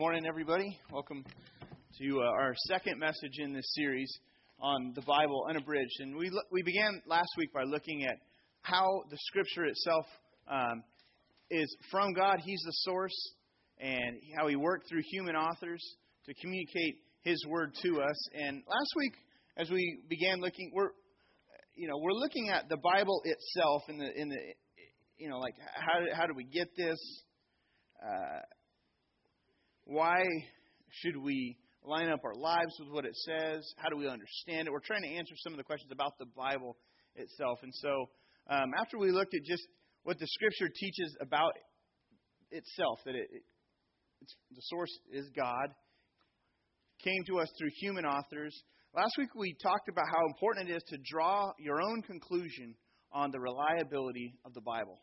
morning, everybody. Welcome to uh, our second message in this series on the Bible unabridged. And we, we began last week by looking at how the Scripture itself um, is from God. He's the source, and how He worked through human authors to communicate His Word to us. And last week, as we began looking, we're you know we're looking at the Bible itself in the in the you know like how how do we get this. Uh, why should we line up our lives with what it says? How do we understand it? We're trying to answer some of the questions about the Bible itself. And so, um, after we looked at just what the Scripture teaches about itself, that it, it the source is God, came to us through human authors. Last week we talked about how important it is to draw your own conclusion on the reliability of the Bible.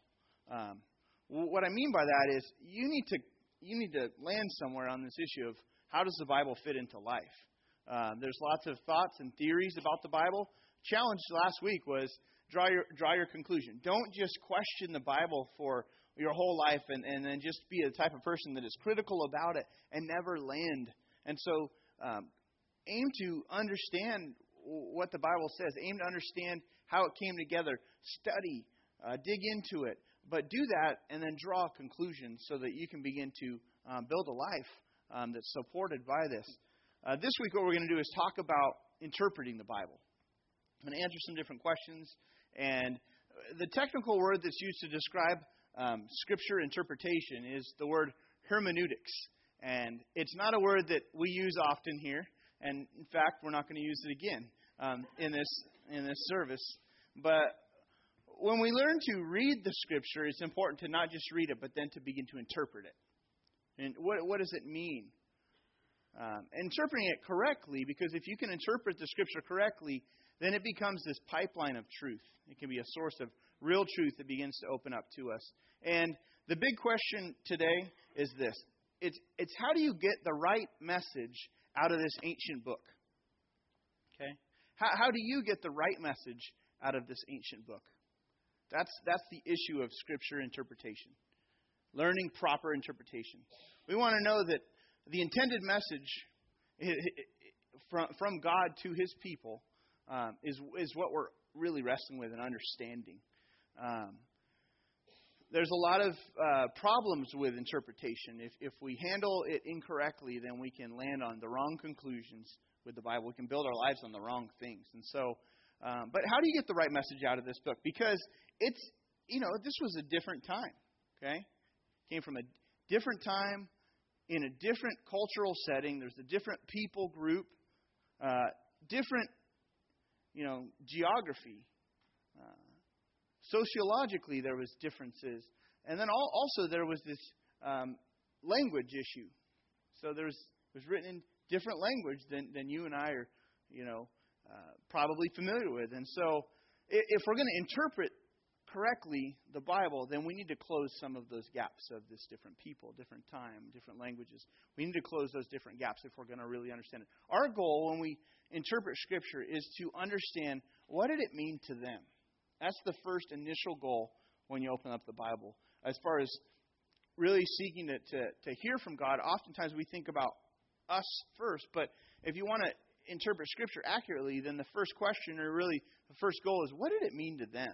Um, what I mean by that is you need to you need to land somewhere on this issue of how does the Bible fit into life. Uh, there's lots of thoughts and theories about the Bible. Challenge last week was draw your draw your conclusion. Don't just question the Bible for your whole life and, and then just be the type of person that is critical about it and never land. And so um, aim to understand what the Bible says. Aim to understand how it came together. Study, uh, dig into it, but do that and then draw conclusions so that you can begin to um, build a life um, that's supported by this. Uh, this week, what we're going to do is talk about interpreting the Bible. I'm going to answer some different questions. And the technical word that's used to describe um, scripture interpretation is the word hermeneutics. And it's not a word that we use often here. And in fact, we're not going to use it again um, in this in this service. But when we learn to read the Scripture, it's important to not just read it, but then to begin to interpret it. And what, what does it mean? Um, interpreting it correctly, because if you can interpret the Scripture correctly, then it becomes this pipeline of truth. It can be a source of real truth that begins to open up to us. And the big question today is this it's, it's how do you get the right message out of this ancient book? Okay? How, how do you get the right message out of this ancient book? That's, that's the issue of Scripture interpretation. Learning proper interpretation. We want to know that the intended message from, from God to His people um, is, is what we're really wrestling with and understanding. Um, there's a lot of uh, problems with interpretation. If, if we handle it incorrectly, then we can land on the wrong conclusions with the Bible. We can build our lives on the wrong things. And so, um, but how do you get the right message out of this book? Because it's, you know, this was a different time, okay? Came from a different time in a different cultural setting. There's a different people group, uh, different, you know, geography. Uh, sociologically, there was differences. And then also there was this um, language issue. So there was, it was written in different language than, than you and I are, you know, uh, probably familiar with. And so if we're going to interpret correctly the Bible, then we need to close some of those gaps of this different people, different time, different languages. We need to close those different gaps if we're going to really understand it. Our goal when we interpret Scripture is to understand what did it mean to them. That's the first initial goal when you open up the Bible. As far as really seeking to, to, to hear from God, oftentimes we think about us first, but if you want to interpret Scripture accurately, then the first question, or really the first goal, is what did it mean to them?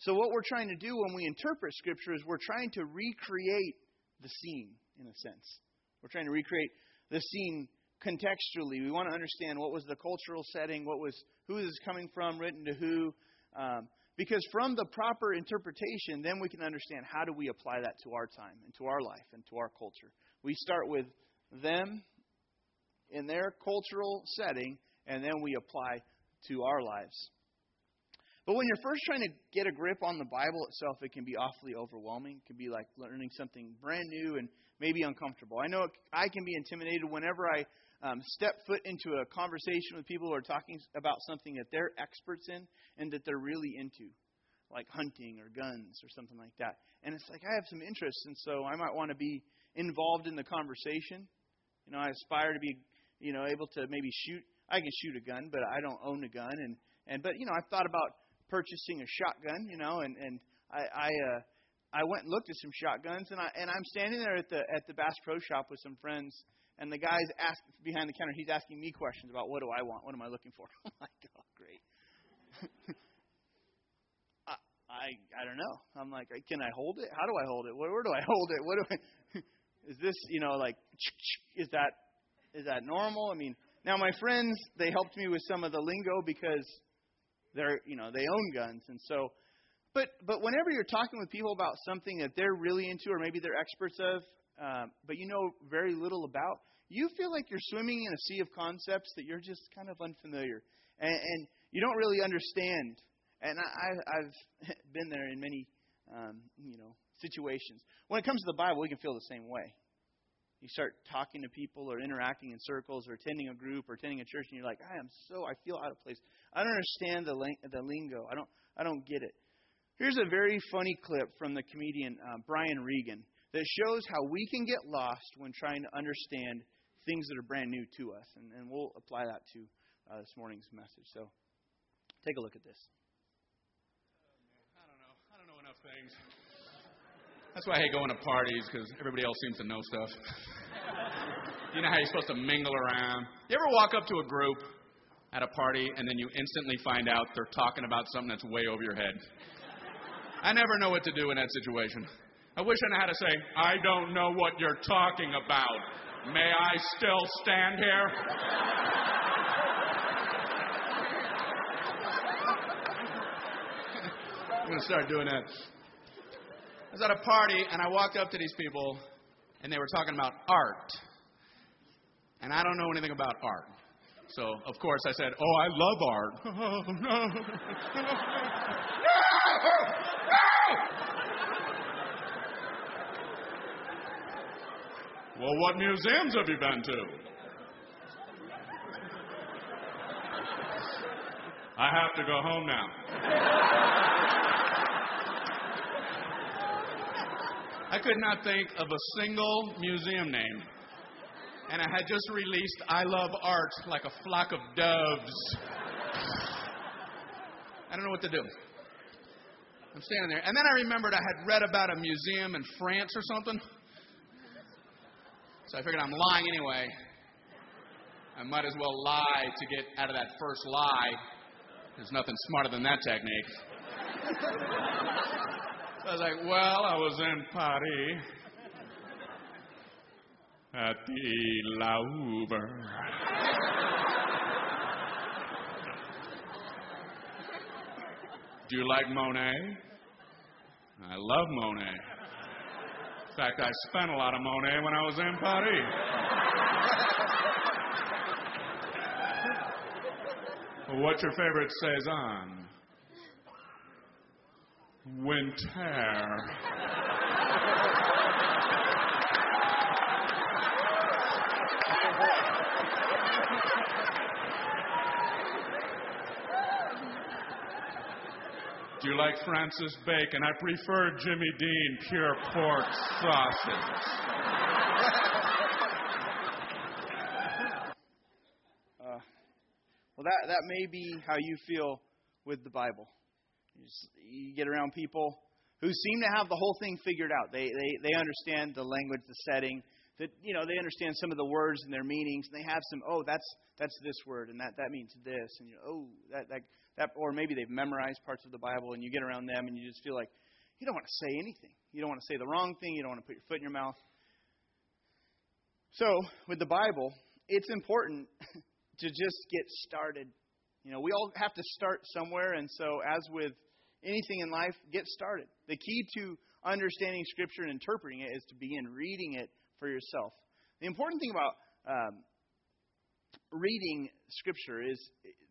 So, what we're trying to do when we interpret Scripture is we're trying to recreate the scene, in a sense. We're trying to recreate the scene contextually. We want to understand what was the cultural setting, what was who is coming from, written to who. Um, because from the proper interpretation, then we can understand how do we apply that to our time and to our life and to our culture. We start with them in their cultural setting, and then we apply to our lives. But when you're first trying to get a grip on the Bible itself, it can be awfully overwhelming. It can be like learning something brand new and maybe uncomfortable. I know I can be intimidated whenever I um, step foot into a conversation with people who are talking about something that they're experts in and that they're really into, like hunting or guns or something like that. And it's like I have some interests, and so I might want to be involved in the conversation. You know, I aspire to be, you know, able to maybe shoot. I can shoot a gun, but I don't own a gun, and and but you know, I've thought about purchasing a shotgun, you know, and and I I uh, I went and looked at some shotguns, and I and I'm standing there at the at the Bass Pro Shop with some friends, and the guy's asked behind the counter. He's asking me questions about what do I want, what am I looking for. I'm like, oh, great. I, I I don't know. I'm like, can I hold it? How do I hold it? Where, where do I hold it? What do I? is this you know like is that is that normal? I mean, now my friends they helped me with some of the lingo because they're you know they own guns, and so but but whenever you're talking with people about something that they're really into, or maybe they're experts of, um, but you know very little about, you feel like you're swimming in a sea of concepts that you're just kind of unfamiliar, and, and you don't really understand. And I, I've been there in many, um, you know, situations. When it comes to the Bible, we can feel the same way. You start talking to people, or interacting in circles, or attending a group, or attending a church, and you're like, I am so, I feel out of place. I don't understand the the lingo. I don't, I don't get it. Here's a very funny clip from the comedian uh, Brian Regan that shows how we can get lost when trying to understand things that are brand new to us. And, and we'll apply that to uh, this morning's message. So take a look at this. I don't know. I don't know enough things. That's why I hate going to parties because everybody else seems to know stuff. you know how you're supposed to mingle around. You ever walk up to a group at a party and then you instantly find out they're talking about something that's way over your head? I never know what to do in that situation. I wish I knew how to say, I don't know what you're talking about. May I still stand here? I'm going to start doing that. I was at a party and I walked up to these people and they were talking about art. And I don't know anything about art. So, of course, I said, Oh, I love art. Oh, no. Well, what museums have you been to? I have to go home now. I could not think of a single museum name. And I had just released I Love Art like a flock of doves. I don't know what to do. I'm standing there. And then I remembered I had read about a museum in France or something. So I figured I'm lying anyway. I might as well lie to get out of that first lie. There's nothing smarter than that technique. I was like, well, I was in Paris at the Louvre. Do you like Monet? I love Monet. In fact, I spent a lot of Monet when I was in Paris. What's your favorite Cezanne? Winter. Do you like Francis Bacon? I prefer Jimmy Dean pure pork sausage. Uh, well, that that may be how you feel with the Bible. You, just, you get around people who seem to have the whole thing figured out. They they they understand the language, the setting. That you know they understand some of the words and their meanings, and they have some. Oh, that's that's this word, and that that means this, and you know, oh that that that, or maybe they've memorized parts of the Bible and you get around them and you just feel like you don't want to say anything. You don't want to say the wrong thing. You don't want to put your foot in your mouth. So, with the Bible, it's important to just get started. You know, we all have to start somewhere, and so as with anything in life, get started. The key to understanding Scripture and interpreting it is to begin reading it for yourself. The important thing about um, reading Scripture is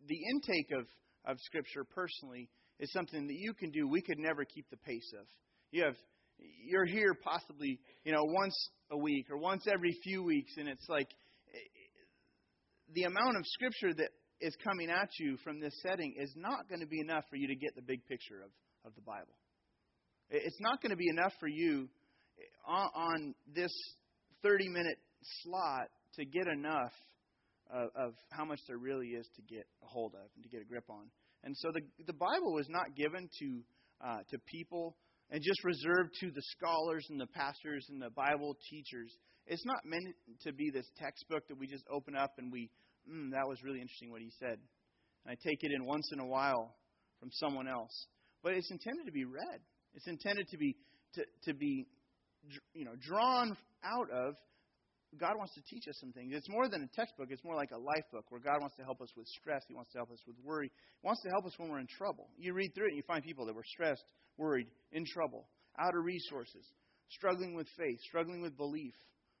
the intake of of Scripture personally is something that you can do. We could never keep the pace of. You have you're here possibly you know once a week or once every few weeks, and it's like the amount of Scripture that is coming at you from this setting is not going to be enough for you to get the big picture of, of the Bible. It's not going to be enough for you on, on this 30 minute slot to get enough of, of how much there really is to get a hold of and to get a grip on. And so the the Bible was not given to uh, to people and just reserved to the scholars and the pastors and the Bible teachers. It's not meant to be this textbook that we just open up and we, mm, that was really interesting what he said. And I take it in once in a while from someone else. But it's intended to be read. It's intended to be to, to be you know drawn out of God wants to teach us some things. It's more than a textbook, it's more like a life book where God wants to help us with stress. He wants to help us with worry. He wants to help us when we're in trouble. You read through it and you find people that were stressed, worried, in trouble, out of resources, struggling with faith, struggling with belief,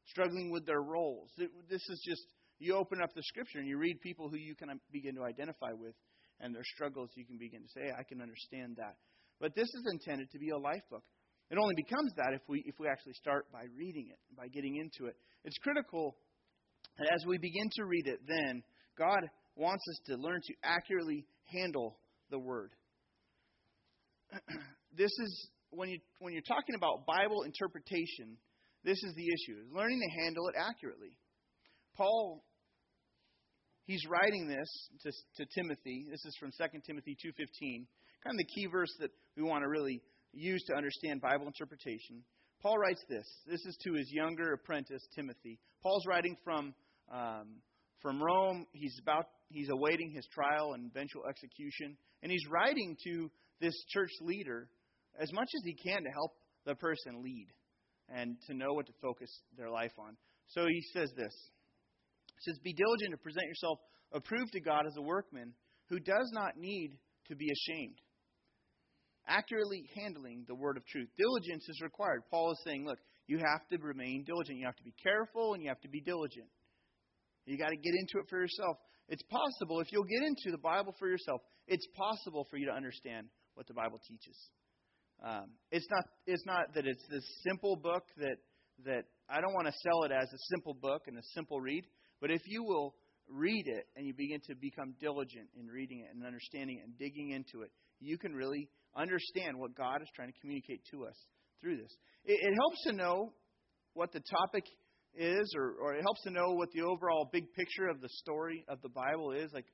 struggling with their roles. This is just, you open up the scripture and you read people who you can uh, begin to identify with and their struggles. You can begin to say, I can understand that. But this is intended to be a life book. It only becomes that if we if we actually start by reading it, by getting into it. It's critical that as we begin to read it, then God wants us to learn to accurately handle the word. this is when you when you're talking about Bible interpretation, this is the issue: is learning to handle it accurately. Paul he's writing this to, to Timothy. This is from 2 Timothy 2:15, kind of the key verse that we want to really use to understand Bible interpretation. Paul writes this. This is to his younger apprentice Timothy. Paul's writing from um, from Rome. He's about he's awaiting his trial and eventual execution, and he's writing to this church leader as much as he can to help the person lead and to know what to focus their life on. So he says this. Says, "Be diligent to present yourself approved to God as a workman who does not need to be ashamed." accurately handling the word of truth. Diligence is required. Paul is saying, look, you have to remain diligent. You have to be careful and you have to be diligent. You got to get into it for yourself. It's possible if you'll get into the Bible for yourself. It's possible for you to understand what the Bible teaches. Um, it's not. It's not that it's this simple book that that I don't want to sell it as a simple book and a simple read. But if you will read it and you begin to become diligent in reading it and understanding it and digging into it, you can really understand what God is trying to communicate to us through this. It, it helps to know what the topic is, or, or, it helps to know what the overall big picture of the story of the Bible is, like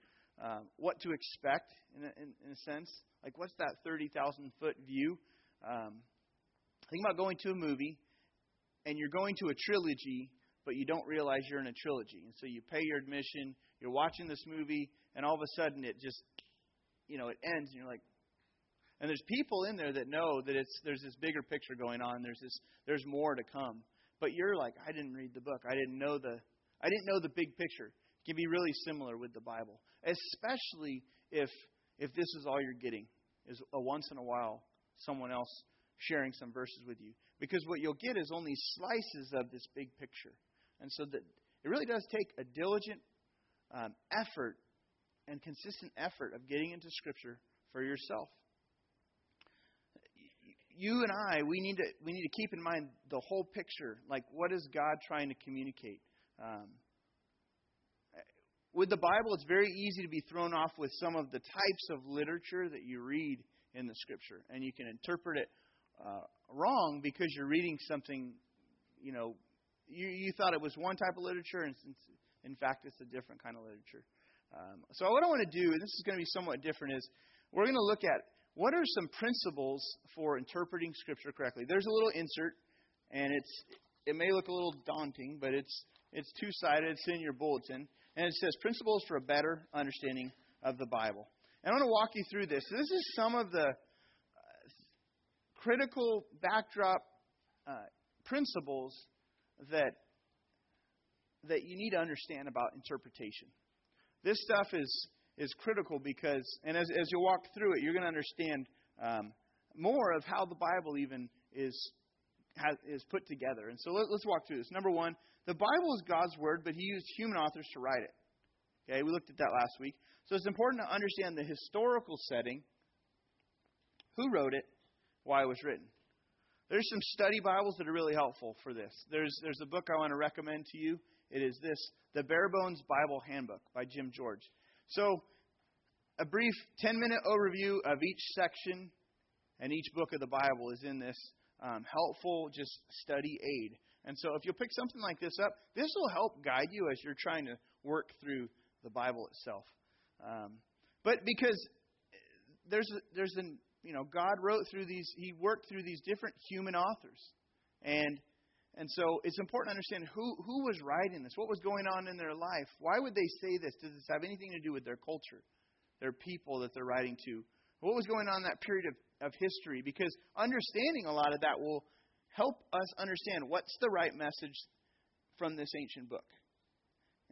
uh, what to expect in a, in, in a, sense. Like, what's that 30,000 foot view? Um, think about going to a movie and you're going to a trilogy, but you don't realize you're in a trilogy. And so you pay your admission, you're watching this movie, and all of a sudden it just, you know, it ends, and you're like, and there's people in there that know that it's there's this bigger picture going on. There's this there's more to come. But you're like, I didn't read the book. I didn't know the I didn't know the big picture. It can be really similar with the Bible, especially if if this is all you're getting is a once in a while someone else sharing some verses with you. Because what you'll get is only slices of this big picture. And so that it really does take a diligent um, effort and consistent effort of getting into Scripture for yourself you and I, we need to we need to keep in mind the whole picture. Like, what is God trying to communicate? Um, with the Bible, it's very easy to be thrown off with some of the types of literature that you read in the Scripture, and you can interpret it uh, wrong because you're reading something. You know, you you thought it was one type of literature, and in fact, it's a different kind of literature. Um, so, what I want to do, and this is going to be somewhat different, is we're going to look at what are some principles for interpreting Scripture correctly? There's a little insert, and it's it may look a little daunting, but it's it's two sided. It's in your bulletin, and it says principles for a better understanding of the Bible. And I want to walk you through this. This is some of the uh, critical backdrop uh, principles that that you need to understand about interpretation. This stuff is is critical because, and as, as you walk through it, you're going to understand um, more of how the Bible even is has, is put together. And so let, us walk through this. Number one, the Bible is God's word, but He used human authors to write it. Okay, we looked at that last week. So it's important to understand the historical setting, who wrote it, why it was written. There's some study Bibles that are really helpful for this. There's there's a book I want to recommend to you. It is this, the Bare Bones Bible Handbook by Jim George. So, a brief 10 minute overview of each section and each book of the Bible is in this um, helpful, just study aid. And so, if you'll pick something like this up, this will help guide you as you're trying to work through the Bible itself. Um, but because there's a, there's an you know, God wrote through these, He worked through these different human authors. And and so it's important to understand who, who was writing this, what was going on in their life. Why would they say this? Does this have anything to do with their culture, their people that they're writing to? What was going on in that period of, of history? Because understanding a lot of that will help us understand what's the right message from this ancient book.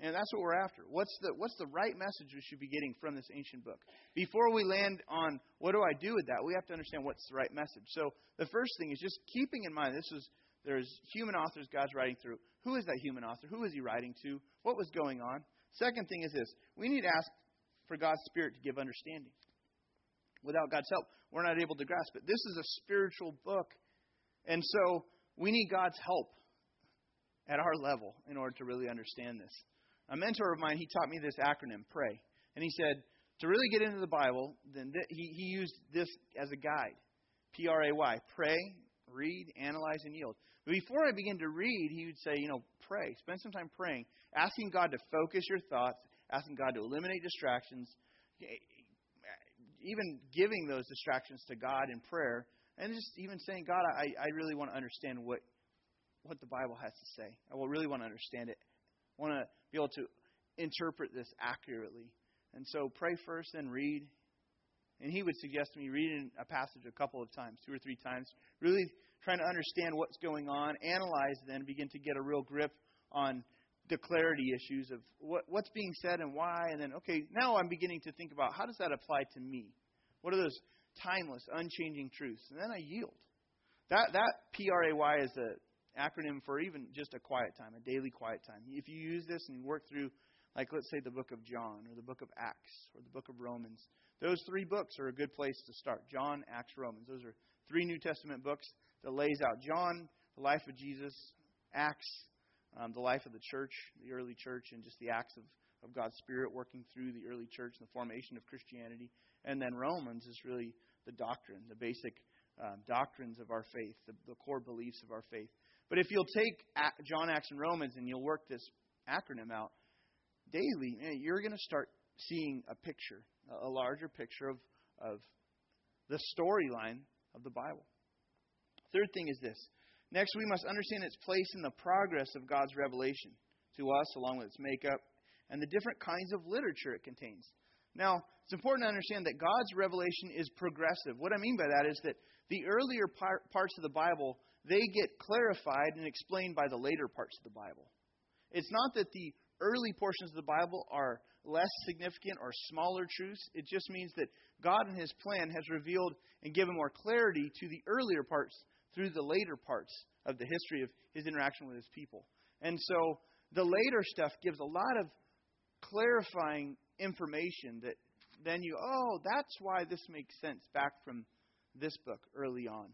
And that's what we're after. What's the what's the right message we should be getting from this ancient book? Before we land on what do I do with that, we have to understand what's the right message. So the first thing is just keeping in mind this is there's human authors God's writing through. Who is that human author? Who is he writing to? What was going on? Second thing is this we need to ask for God's Spirit to give understanding. Without God's help, we're not able to grasp it. This is a spiritual book. And so we need God's help at our level in order to really understand this. A mentor of mine, he taught me this acronym, PRAY. And he said, to really get into the Bible, then th- he, he used this as a guide. P R A Y. Pray, read, analyze, and yield. But before I begin to read, he would say, you know, pray. Spend some time praying, asking God to focus your thoughts, asking God to eliminate distractions, even giving those distractions to God in prayer, and just even saying, God, I, I really want to understand what what the Bible has to say. I really want to understand it. I want to be able to interpret this accurately. And so pray first, then read. And he would suggest me reading a passage a couple of times, two or three times, really trying to understand what's going on, analyze, then begin to get a real grip on the clarity issues of what, what's being said and why. And then, okay, now I'm beginning to think about how does that apply to me? What are those timeless, unchanging truths? And then I yield. That that P R A Y is a acronym for even just a quiet time, a daily quiet time. If you use this and work through, like, let's say the book of John or the book of Acts or the book of Romans, those three books are a good place to start. John, Acts, Romans. Those are three New Testament books that lays out John, the life of Jesus, Acts, um, the life of the church, the early church, and just the acts of, of God's Spirit working through the early church and the formation of Christianity. And then Romans is really the doctrine, the basic um, doctrines of our faith, the, the core beliefs of our faith. But if you'll take John, Acts, and Romans and you'll work this acronym out daily, you're going to start seeing a picture, a larger picture of, of the storyline of the Bible. Third thing is this. Next, we must understand its place in the progress of God's revelation to us, along with its makeup, and the different kinds of literature it contains. Now, it's important to understand that God's revelation is progressive. What I mean by that is that the earlier par- parts of the Bible they get clarified and explained by the later parts of the Bible. It's not that the early portions of the Bible are less significant or smaller truths. It just means that God in His plan has revealed and given more clarity to the earlier parts through the later parts of the history of His interaction with His people. And so the later stuff gives a lot of clarifying information that then you, oh, that's why this makes sense back from this book early on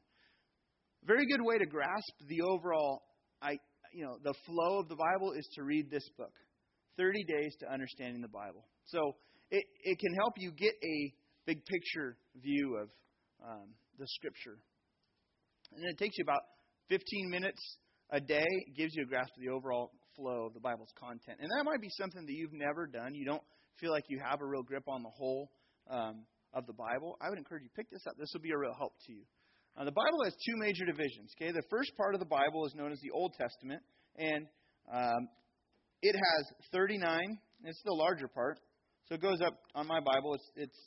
very good way to grasp the overall, I, you know, the flow of the Bible is to read this book. 30 Days to Understanding the Bible. So it, it can help you get a big picture view of um, the Scripture. And it takes you about 15 minutes a day. It gives you a grasp of the overall flow of the Bible's content. And that might be something that you've never done. You don't feel like you have a real grip on the whole um, of the Bible. I would encourage you pick this up. This will be a real help to you. The Bible has two major divisions. Okay, the first part of the Bible is known as the Old Testament, and um, it has 39. It's the larger part, so it goes up on my Bible. It's it's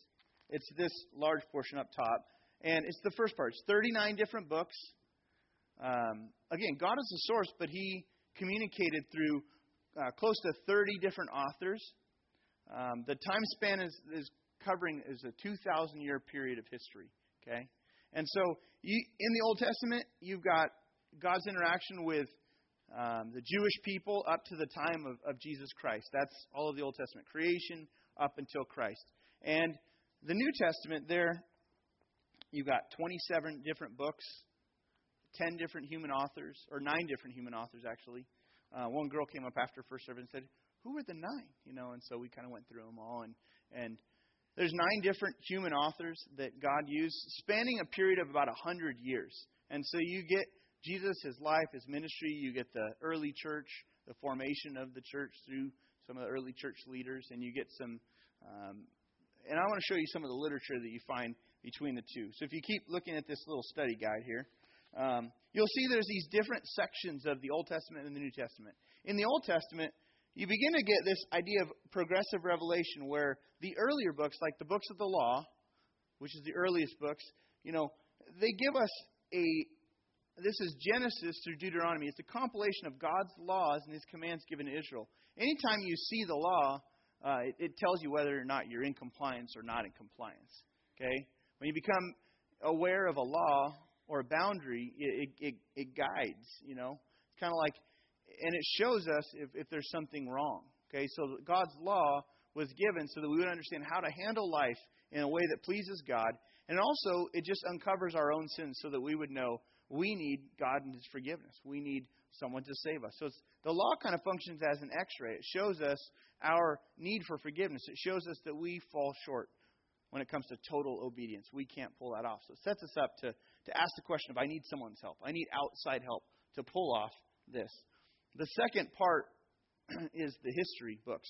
it's this large portion up top, and it's the first part. It's 39 different books. Um, again, God is the source, but He communicated through uh, close to 30 different authors. Um, the time span is, is covering is a 2,000 year period of history. Okay, and so, you, in the Old Testament, you've got God's interaction with um, the Jewish people up to the time of, of Jesus Christ. That's all of the Old Testament creation up until Christ. And the New Testament, there, you've got 27 different books, 10 different human authors, or nine different human authors, actually. Uh, one girl came up after first service and said, Who were the nine? You know, and so we kind of went through them all. And, and there's nine different human authors that God used, spanning a period of about a hundred years. And so you get Jesus, his life, his ministry. You get the early church, the formation of the church through some of the early church leaders, and you get some. Um, and I want to show you some of the literature that you find between the two. So if you keep looking at this little study guide here, um, you'll see there's these different sections of the Old Testament and the New Testament. In the Old Testament, you begin to get this idea of progressive revelation where the earlier books, like the books of the law, which is the earliest books, you know, they give us a this is Genesis through Deuteronomy. It's a compilation of God's laws and His commands given to Israel. Anytime you see the law, uh, it, it tells you whether or not you're in compliance or not in compliance. Okay? When you become aware of a law or a boundary, it, it, it guides, you know. It's kind of like, and it shows us if, if there's something wrong. Okay? So God's law was given so that we would understand how to handle life in a way that pleases God. And also, it just uncovers our own sins so that we would know we need God and His forgiveness. We need someone to save us. So the law kind of functions as an x ray. It shows us our need for forgiveness, it shows us that we fall short when it comes to total obedience. We can't pull that off. So it sets us up to, to ask the question of I need someone's help, I need outside help to pull off this. The second part is the history books.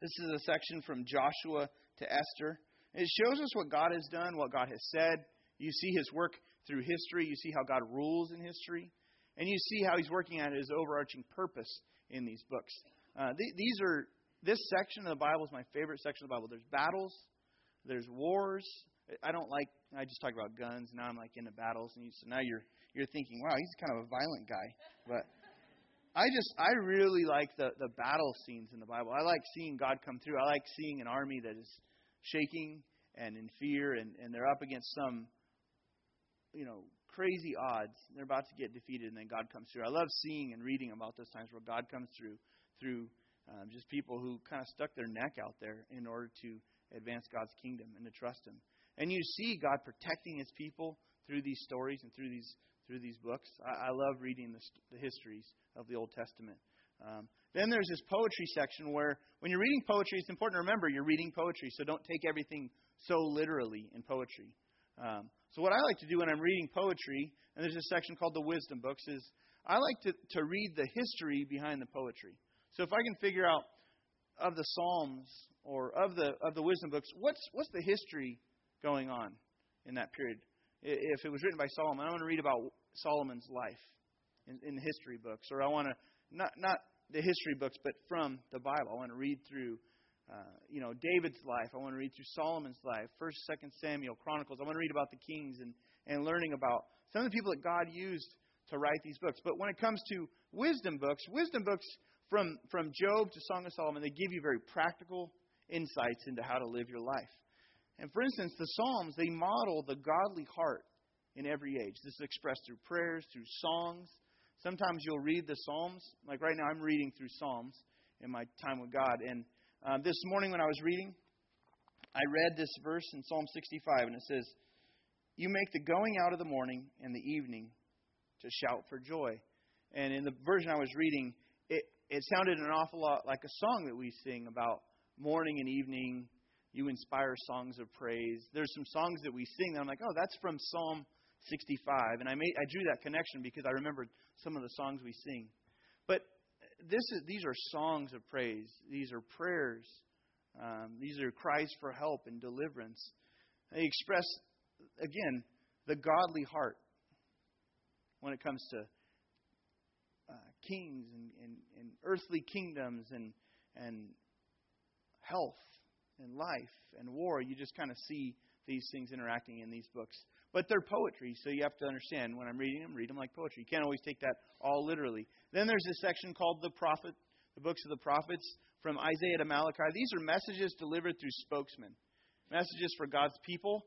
This is a section from Joshua to Esther. It shows us what God has done, what God has said. You see his work through history. You see how God rules in history. And you see how he's working at his overarching purpose in these books. Uh, th- these are this section of the Bible is my favorite section of the Bible. There's battles, there's wars. I don't like. I just talk about guns. And now I'm like into battles, and you, so now you're you're thinking, wow, he's kind of a violent guy. But I just I really like the the battle scenes in the Bible. I like seeing God come through. I like seeing an army that is shaking and in fear, and and they're up against some you know, crazy odds. They're about to get defeated, and then God comes through. I love seeing and reading about those times where God comes through through um, just people who kind of stuck their neck out there in order to advance God's kingdom and to trust Him. And you see God protecting His people through these stories and through these through these books. I, I love reading the, the histories of the Old Testament. Um, then there's this poetry section where, when you're reading poetry, it's important to remember you're reading poetry, so don't take everything so literally in poetry. Um, so what I like to do when I'm reading poetry, and there's a section called the wisdom books, is I like to, to read the history behind the poetry. So if I can figure out of the Psalms or of the of the wisdom books, what's what's the history going on in that period? If it was written by Solomon, I want to read about Solomon's life in, in the history books, or I want to not not the history books, but from the Bible. I want to read through uh, you know, David's life. I want to read through Solomon's life, First, Second Samuel, Chronicles. I want to read about the kings and, and learning about some of the people that God used to write these books. But when it comes to wisdom books, wisdom books from, from Job to Song of Solomon, they give you very practical insights into how to live your life. And for instance, the Psalms, they model the godly heart in every age. This is expressed through prayers, through songs. Sometimes you'll read the Psalms. Like right now, I'm reading through Psalms in my time with God. And um, this morning when I was reading, I read this verse in Psalm 65, and it says, You make the going out of the morning and the evening to shout for joy. And in the version I was reading, it, it sounded an awful lot like a song that we sing about morning and evening. You inspire songs of praise. There's some songs that we sing that I'm like, oh, that's from Psalm 65. And I, made, I drew that connection because I remembered some of the songs we sing. But this is, these are songs of praise. These are prayers. Um, these are cries for help and deliverance. They express, again, the godly heart when it comes to uh, kings and, and, and earthly kingdoms and, and health and life and war. You just kind of see these things interacting in these books. But they're poetry, so you have to understand when I'm reading them, read them like poetry. You can't always take that all literally. Then there's this section called the prophet, the books of the prophets, from Isaiah to Malachi. These are messages delivered through spokesmen, messages for God's people,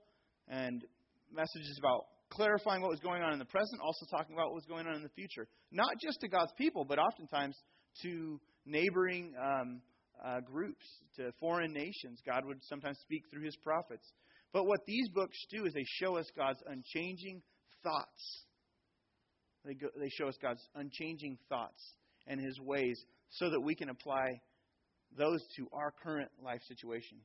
and messages about clarifying what was going on in the present, also talking about what was going on in the future. Not just to God's people, but oftentimes to neighboring um, uh, groups, to foreign nations. God would sometimes speak through his prophets. But what these books do is they show us God's unchanging thoughts. They, go, they show us God's unchanging thoughts and His ways so that we can apply those to our current life situation.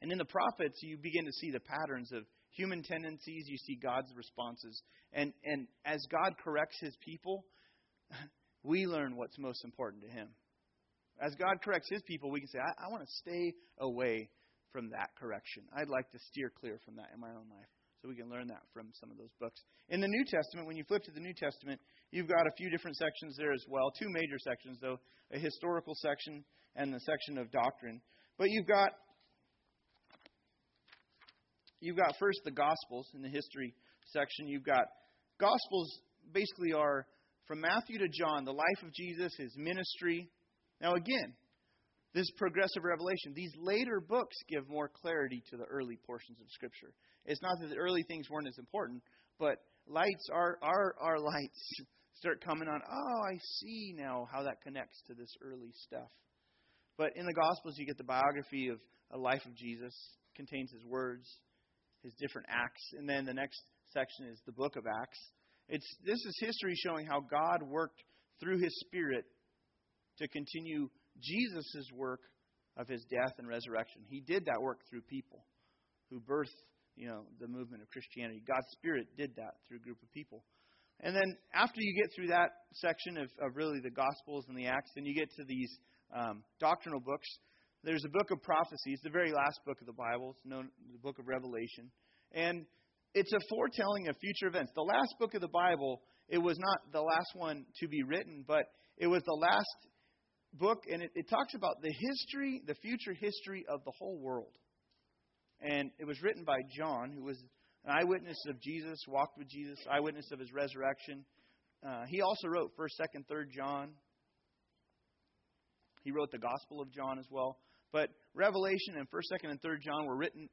And in the prophets, you begin to see the patterns of human tendencies. You see God's responses. And, and as God corrects His people, we learn what's most important to Him. As God corrects His people, we can say, I, I want to stay away from that correction. I'd like to steer clear from that in my own life. So we can learn that from some of those books. In the New Testament, when you flip to the New Testament, you've got a few different sections there as well. Two major sections, though a historical section and the section of doctrine. But you've got you've got first the Gospels in the history section. You've got Gospels basically are from Matthew to John, the life of Jesus, his ministry. Now again, this progressive revelation. These later books give more clarity to the early portions of Scripture. It's not that the early things weren't as important, but lights are our our lights start coming on. Oh, I see now how that connects to this early stuff. But in the Gospels, you get the biography of a life of Jesus, contains his words, his different acts, and then the next section is the book of Acts. It's this is history showing how God worked through His Spirit to continue Jesus' work of his death and resurrection. He did that work through people who birthed, you know, the movement of Christianity. God's Spirit did that through a group of people. And then after you get through that section of, of really the Gospels and the Acts, then you get to these um, doctrinal books. There's a book of prophecy. It's the very last book of the Bible. It's known the book of Revelation. And it's a foretelling of future events. The last book of the Bible, it was not the last one to be written, but it was the last book, and it, it talks about the history, the future history of the whole world. And it was written by John, who was an eyewitness of Jesus, walked with Jesus, eyewitness of his resurrection. Uh, he also wrote 1st, 2nd, 3rd John. He wrote the Gospel of John as well. But Revelation and 1st, 2nd, and 3rd John were written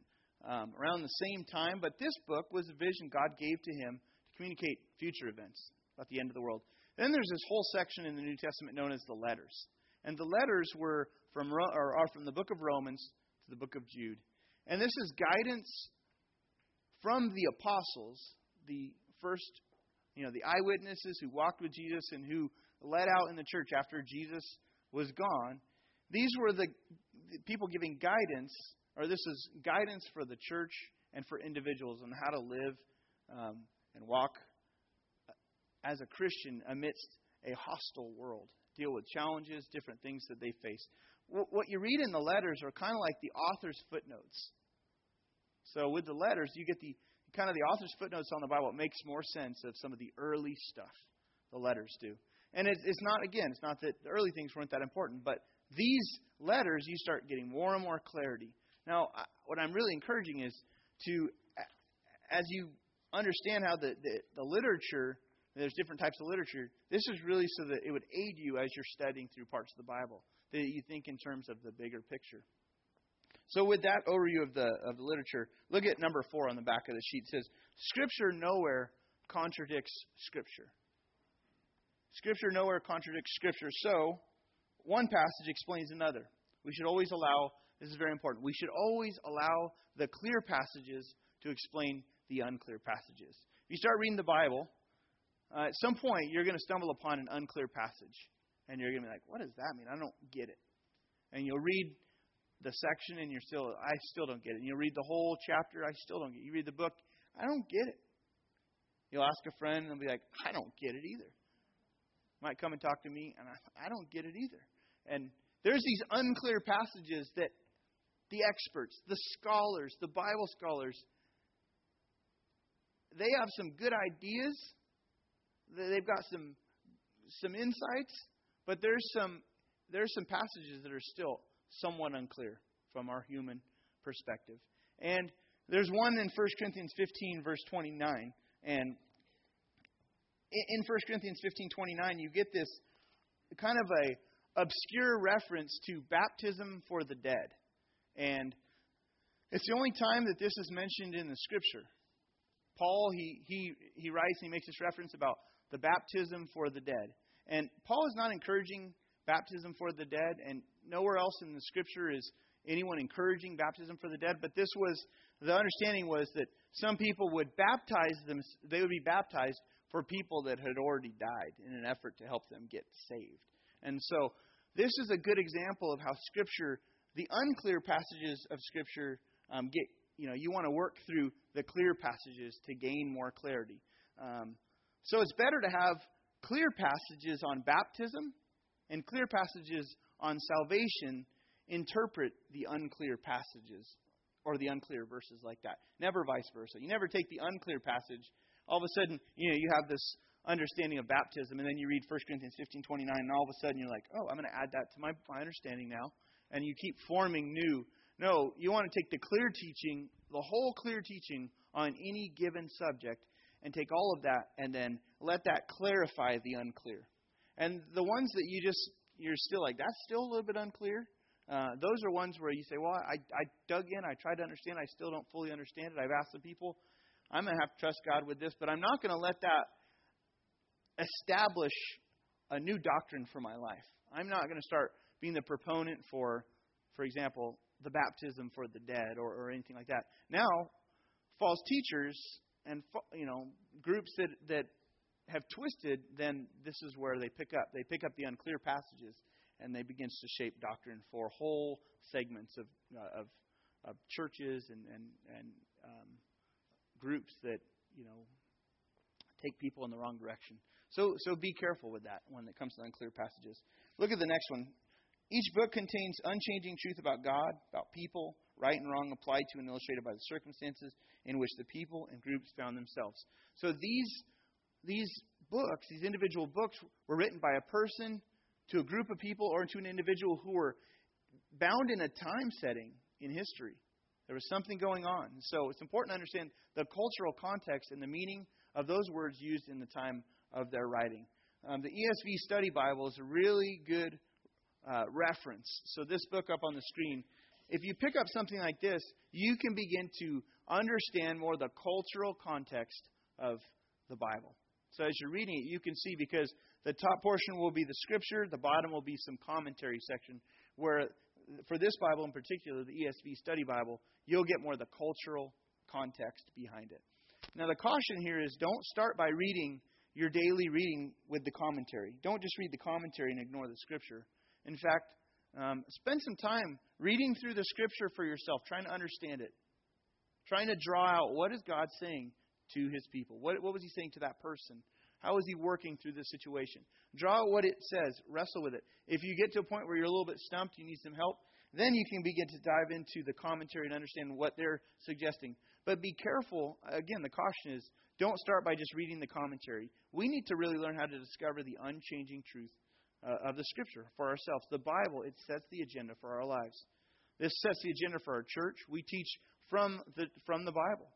um, around the same time. But this book was a vision God gave to him to communicate future events about the end of the world. Then there's this whole section in the New Testament known as the letters. And the letters were from or are from the book of Romans to the book of Jude. And this is guidance from the apostles, the first, you know, the eyewitnesses who walked with Jesus and who led out in the church after Jesus was gone. These were the, people giving guidance, or this is guidance for the church and for individuals on how to live um, and walk as a Christian amidst a hostile world deal with challenges, different things that they face. What you read in the letters are kind of like the author's footnotes. So with the letters, you get the kind of the author's footnotes on the Bible. It makes more sense of some of the early stuff the letters do. And it's not again, it's not that the early things weren't that important, but these letters you start getting more and more clarity. Now, what I'm really encouraging is to, as you understand how the, the, the literature there's different types of literature. This is really so that it would aid you as you're studying through parts of the Bible, that you think in terms of the bigger picture. So, with that overview of the of the literature, look at number four on the back of the sheet. It says, "Scripture nowhere contradicts Scripture." Scripture nowhere contradicts Scripture. So, one passage explains another. We should always allow. This is very important. We should always allow the clear passages to explain the unclear passages. If you start reading the Bible uh, at some point, you're going to stumble upon an unclear passage. And you're going to be like, what does that mean? I don't get it. And you'll read the section and you're still, I still don't get it. And you'll read the whole chapter, I still don't get it. You read the book, I don't get it. You'll ask a friend and they'll be like, I don't get it either. Might come and talk to me and I, I don't get it either. And there's these unclear passages that the experts, the scholars, the Bible scholars, they have some good ideas they've got some some insights, but there's some there's some passages that are still somewhat unclear from our human perspective. And there's one in 1 Corinthians 15 verse 29 and in 1 Corinthians 15:29 you get this kind of a obscure reference to baptism for the dead. And it's the only time that this is mentioned in the scripture. Paul he he he writes he makes this reference about the baptism for the dead. And Paul is not encouraging baptism for the dead, and nowhere else in the scripture is anyone encouraging baptism for the dead. But this was the understanding was that some people would baptize them; they would be baptized for people that had already died in an effort to help them get saved. And so, this is a good example of how Scripture, the unclear passages of Scripture, um, get. You know, you want to work through the clear passages to gain more clarity. Um, so it's better to have clear passages on baptism and clear passages on salvation interpret the unclear passages or the unclear verses like that. Never vice versa. You never take the unclear passage. All of a sudden, you know, you have this understanding of baptism, and then you read 1 Corinthians 15 29, and all of a sudden you're like, oh, I'm going to add that to my, my understanding now. And you keep forming new. No, you want to take the clear teaching, the whole clear teaching on any given subject, and take all of that and then let that clarify the unclear. And the ones that you just, you're still like, that's still a little bit unclear. Uh, those are ones where you say, well, I, I dug in, I tried to understand, I still don't fully understand it. I've asked the people, I'm going to have to trust God with this, but I'm not going to let that establish a new doctrine for my life. I'm not going to start being the proponent for, for example, the baptism for the dead or, or anything like that. Now, false teachers and you know groups that that have twisted, then this is where they pick up. They pick up the unclear passages and they begin to shape doctrine for whole segments of uh, of, of churches and and and um, groups that you know take people in the wrong direction. So, so be careful with that when it comes to unclear passages. Look at the next one. Each book contains unchanging truth about God, about people, right and wrong applied to and illustrated by the circumstances in which the people and groups found themselves. So these these books, these individual books, were written by a person to a group of people or to an individual who were bound in a time setting in history. There was something going on. So it's important to understand the cultural context and the meaning of those words used in the time of their writing. Um, the ESV Study Bible is a really good uh, reference. So, this book up on the screen, if you pick up something like this, you can begin to understand more the cultural context of the Bible. So, as you're reading it, you can see because the top portion will be the scripture, the bottom will be some commentary section, where for this Bible in particular, the ESV Study Bible, you'll get more of the cultural context behind it. Now, the caution here is don't start by reading your daily reading with the commentary. Don't just read the commentary and ignore the scripture. In fact, um, spend some time reading through the scripture for yourself, trying to understand it, trying to draw out what is God saying to his people. What, what was he saying to that person? How is he working through this situation? Draw out what it says, wrestle with it. If you get to a point where you're a little bit stumped, you need some help, then you can begin to dive into the commentary and understand what they're suggesting. But be careful. Again, the caution is don't start by just reading the commentary. We need to really learn how to discover the unchanging truth uh, of the Scripture for ourselves. The Bible, it sets the agenda for our lives. This sets the agenda for our church. We teach from the, from the Bible.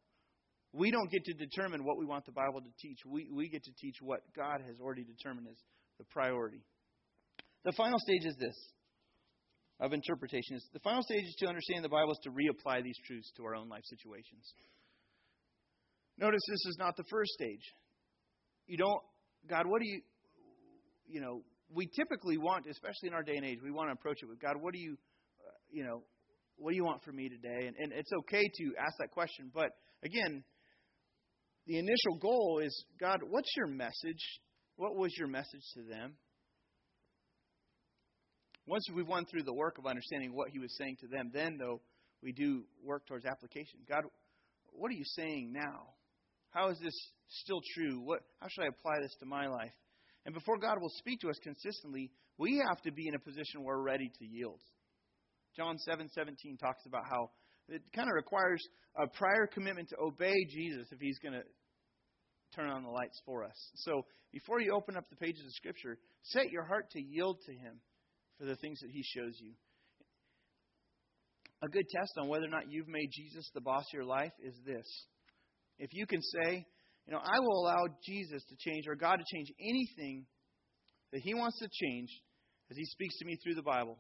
We don't get to determine what we want the Bible to teach. We, we get to teach what God has already determined as the priority. The final stage is this of interpretation is the final stage is to understand the Bible is to reapply these truths to our own life situations. Notice this is not the first stage. You don't, God, what do you, you know, we typically want, especially in our day and age, we want to approach it with God, what do you, uh, you know, what do you want from me today? And, and it's okay to ask that question, but again, the initial goal is God, what's your message? What was your message to them? Once we've won through the work of understanding what he was saying to them, then, though, we do work towards application. God, what are you saying now? How is this still true? What, how should I apply this to my life? And before God will speak to us consistently, we have to be in a position where we're ready to yield. John 7:17 7, talks about how it kind of requires a prior commitment to obey Jesus if he's going to turn on the lights for us. So before you open up the pages of Scripture, set your heart to yield to him for the things that He shows you. A good test on whether or not you've made Jesus the boss of your life is this. If you can say, you know, I will allow Jesus to change or God to change anything that He wants to change as He speaks to me through the Bible.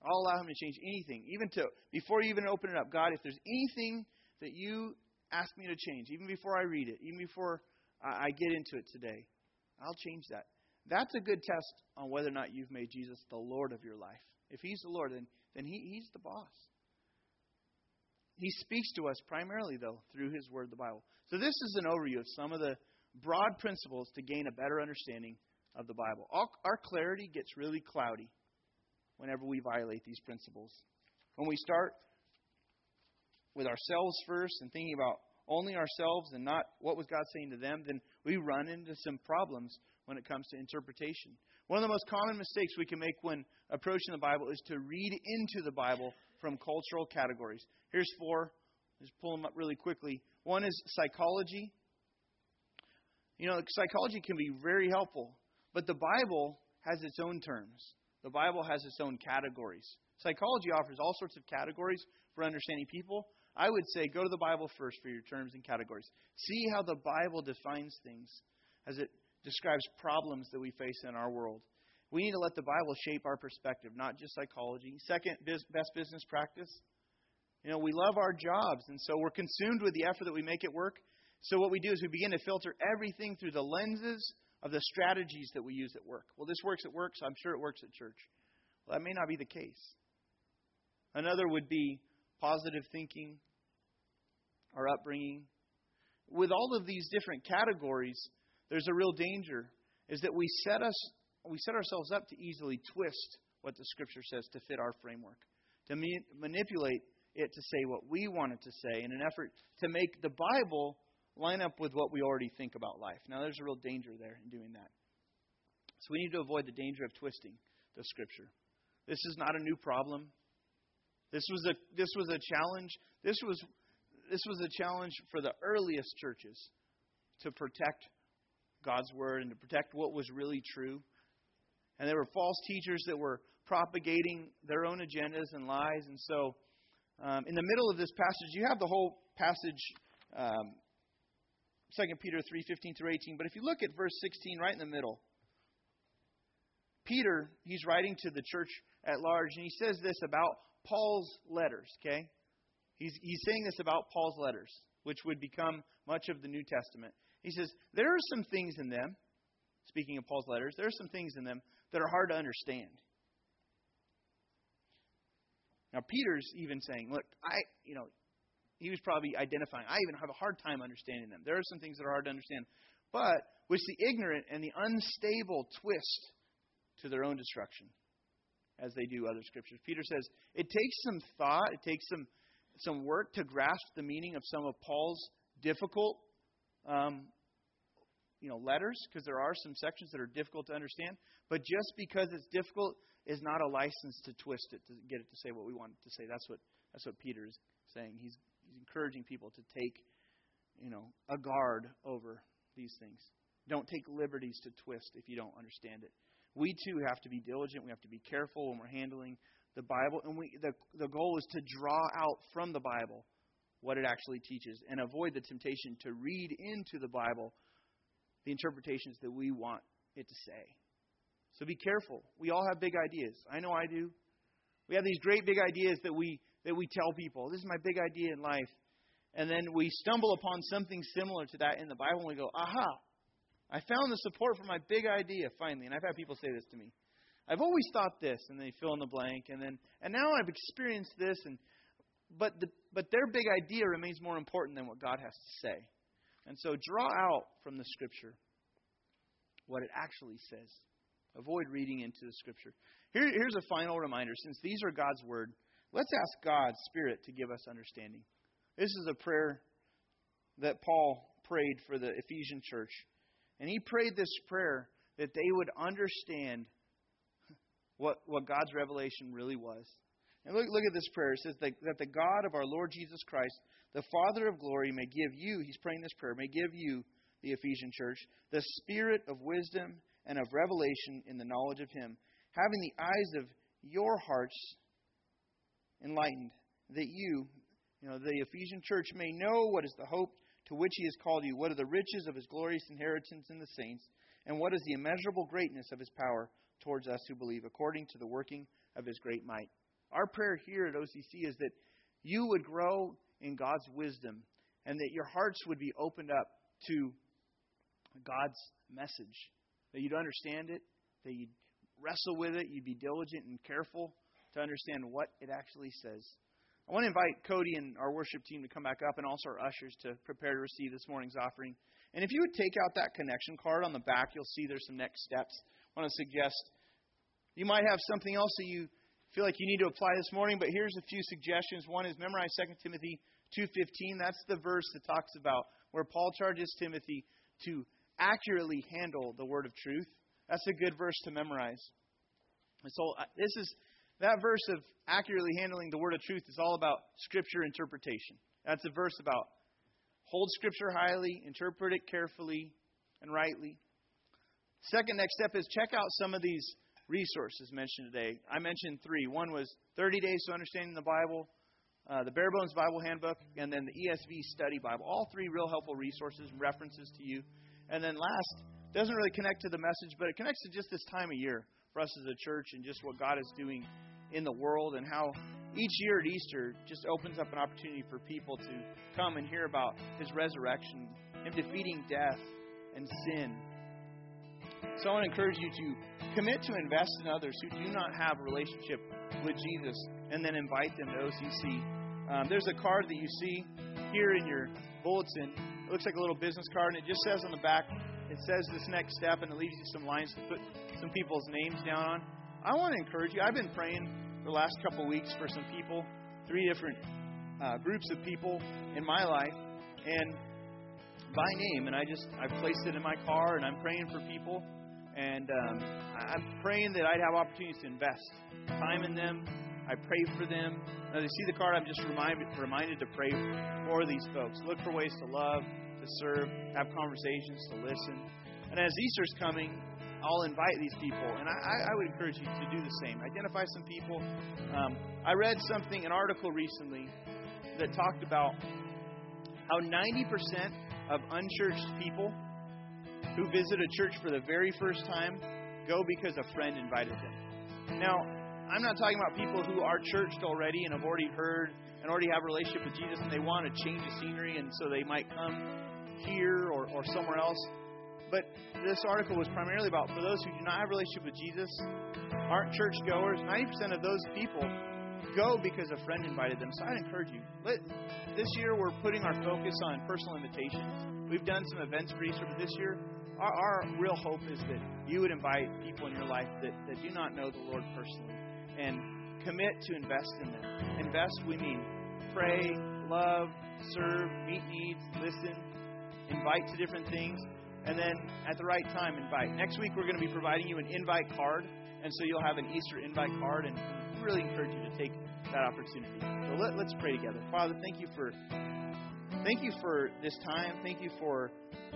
I'll allow Him to change anything, even to before you even open it up. God, if there's anything that you ask me to change, even before I read it, even before I get into it today, I'll change that. That's a good test on whether or not you've made Jesus the Lord of your life. If He's the Lord, then, then he, He's the boss. He speaks to us primarily, though, through His Word, the Bible. So, this is an overview of some of the broad principles to gain a better understanding of the Bible. Our clarity gets really cloudy whenever we violate these principles. When we start with ourselves first and thinking about only ourselves and not what was God saying to them, then we run into some problems when it comes to interpretation. One of the most common mistakes we can make when approaching the Bible is to read into the Bible from cultural categories. Here's four. Just pull them up really quickly. One is psychology. You know, psychology can be very helpful, but the Bible has its own terms. The Bible has its own categories. Psychology offers all sorts of categories for understanding people. I would say go to the Bible first for your terms and categories. See how the Bible defines things as it describes problems that we face in our world. We need to let the Bible shape our perspective, not just psychology. Second, best business practice. You know, we love our jobs, and so we're consumed with the effort that we make at work. So what we do is we begin to filter everything through the lenses of the strategies that we use at work. Well, this works at work, so I'm sure it works at church. Well, that may not be the case. Another would be positive thinking, our upbringing. With all of these different categories, there's a real danger is that we set us we set ourselves up to easily twist what the scripture says to fit our framework, to ma- manipulate it to say what we want it to say in an effort to make the Bible line up with what we already think about life. Now, there's a real danger there in doing that. So we need to avoid the danger of twisting the Scripture. This is not a new problem. This was a this was a challenge. This was this was a challenge for the earliest churches to protect God's word and to protect what was really true. And there were false teachers that were propagating their own agendas and lies. And so, um, in the middle of this passage, you have the whole passage um, 2 Peter 3 15 through 18. But if you look at verse 16, right in the middle, Peter, he's writing to the church at large, and he says this about Paul's letters, okay? He's, he's saying this about Paul's letters, which would become much of the New Testament. He says, There are some things in them, speaking of Paul's letters, there are some things in them that are hard to understand. Now, Peter's even saying, Look, I, you know, he was probably identifying. I even have a hard time understanding them. There are some things that are hard to understand. But with the ignorant and the unstable twist to their own destruction, as they do other scriptures. Peter says it takes some thought, it takes some some work to grasp the meaning of some of Paul's difficult, um, you know, letters, because there are some sections that are difficult to understand. But just because it's difficult is not a license to twist it to get it to say what we want it to say. That's what that's what Peter is saying. He's he's encouraging people to take, you know, a guard over these things. Don't take liberties to twist if you don't understand it. We too have to be diligent. We have to be careful when we're handling the Bible, and we the the goal is to draw out from the Bible what it actually teaches and avoid the temptation to read into the Bible the interpretations that we want it to say. So be careful. We all have big ideas. I know I do. We have these great big ideas that we that we tell people, this is my big idea in life. And then we stumble upon something similar to that in the Bible and we go, aha, I found the support for my big idea finally. And I've had people say this to me. I've always thought this, and they fill in the blank, and then and now I've experienced this, and but the, but their big idea remains more important than what God has to say. And so draw out from the Scripture what it actually says. Avoid reading into the Scripture. Here, here's a final reminder: since these are God's word, let's ask God's Spirit to give us understanding. This is a prayer that Paul prayed for the Ephesian church, and he prayed this prayer that they would understand what, what God's revelation really was. And look, look at this prayer. It says that, that the God of our Lord Jesus Christ, the Father of glory, may give you, he's praying this prayer, may give you, the Ephesian church, the spirit of wisdom and of revelation in the knowledge of him, having the eyes of your hearts enlightened, that you, you know, the Ephesian church may know what is the hope to which he has called you, what are the riches of his glorious inheritance in the saints, and what is the immeasurable greatness of his power towards us who believe, according to the working of his great might. Our prayer here at OCC is that you would grow in God's wisdom and that your hearts would be opened up to God's message, that you'd understand it, that you'd wrestle with it, you'd be diligent and careful to understand what it actually says. I want to invite Cody and our worship team to come back up and also our ushers to prepare to receive this morning's offering. And if you would take out that connection card on the back, you'll see there's some next steps. I want to suggest you might have something else that you feel like you need to apply this morning, but here's a few suggestions. One is memorize 2 Timothy 2:15. That's the verse that talks about where Paul charges Timothy to accurately handle the word of truth. That's a good verse to memorize. And so uh, this is that verse of accurately handling the word of truth is all about scripture interpretation. That's a verse about hold scripture highly, interpret it carefully and rightly. Second next step is check out some of these resources mentioned today. I mentioned three. One was 30 Days to Understanding the Bible, uh, the Bare Bones Bible Handbook, and then the ESV Study Bible. All three real helpful resources and references to you. And then last, doesn't really connect to the message, but it connects to just this time of year for us as a church and just what God is doing in the world and how each year at Easter just opens up an opportunity for people to come and hear about His resurrection, Him defeating death and sin. So I want to encourage you to commit to invest in others who do not have a relationship with Jesus and then invite them to OCC. Um, there's a card that you see here in your bulletin. It looks like a little business card, and it just says on the back, it says this next step, and it leaves you some lines to put some people's names down on. I want to encourage you. I've been praying the last couple weeks for some people, three different uh, groups of people in my life, and by name. And I just I placed it in my car, and I'm praying for people, and um, I'm praying that I'd have opportunities to invest time in them. I pray for them. Now they see the card. I'm just reminded reminded to pray for these folks. Look for ways to love, to serve, have conversations, to listen. And as Easter's coming, I'll invite these people, and I, I would encourage you to do the same. Identify some people. Um, I read something, an article recently, that talked about how 90% of unchurched people who visit a church for the very first time go because a friend invited them. Now, I'm not talking about people who are churched already and have already heard and already have a relationship with Jesus and they want to change the scenery and so they might come here or, or somewhere else. But this article was primarily about for those who do not have a relationship with Jesus, aren't church goers, 90% of those people go because a friend invited them. So I'd encourage you. Let, this year we're putting our focus on personal invitations. We've done some events for Easter, but this year our, our real hope is that you would invite people in your life that, that do not know the Lord personally and commit to invest in them. Invest, we mean pray, love, serve, meet needs, listen, invite to different things and then at the right time, invite. Next week, we're going to be providing you an invite card, and so you'll have an Easter invite card, and really encourage you to take that opportunity. So let, let's pray together. Father, thank you for thank you for this time. Thank you for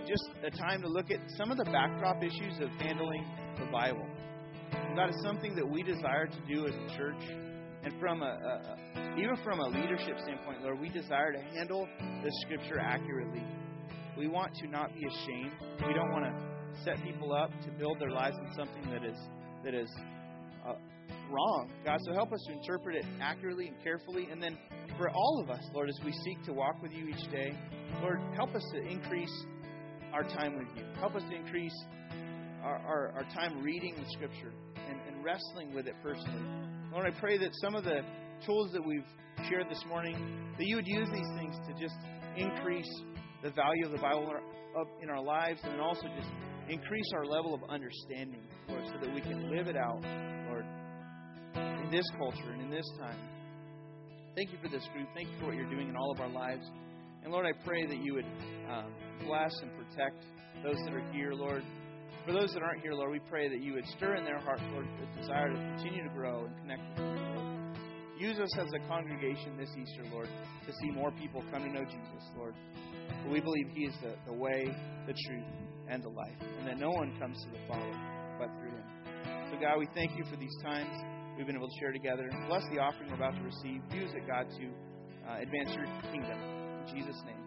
just a time to look at some of the backdrop issues of handling the Bible. God, it's something that we desire to do as a church. And from a, a, even from a leadership standpoint, Lord, we desire to handle the Scripture accurately. We want to not be ashamed. We don't want to set people up to build their lives in something that is that is uh, wrong. God, so help us to interpret it accurately and carefully. And then for all of us, Lord, as we seek to walk with you each day, Lord, help us to increase our time with you. Help us to increase our, our, our time reading the Scripture and, and wrestling with it personally. Lord, I pray that some of the tools that we've shared this morning, that you would use these things to just increase the value of the Bible in our lives, and also just increase our level of understanding, Lord, so that we can live it out, this culture and in this time. Thank you for this group. Thank you for what you're doing in all of our lives. And Lord, I pray that you would um, bless and protect those that are here, Lord. For those that aren't here, Lord, we pray that you would stir in their hearts, Lord, the desire to continue to grow and connect with you, Lord. Use us as a congregation this Easter, Lord, to see more people come to know Jesus, Lord. For we believe He is the, the way, the truth, and the life, and that no one comes to the Father but through Him. So, God, we thank you for these times we've been able to share together. Bless the offering we're about to receive. Use it, God, to uh, advance your kingdom. In Jesus' name.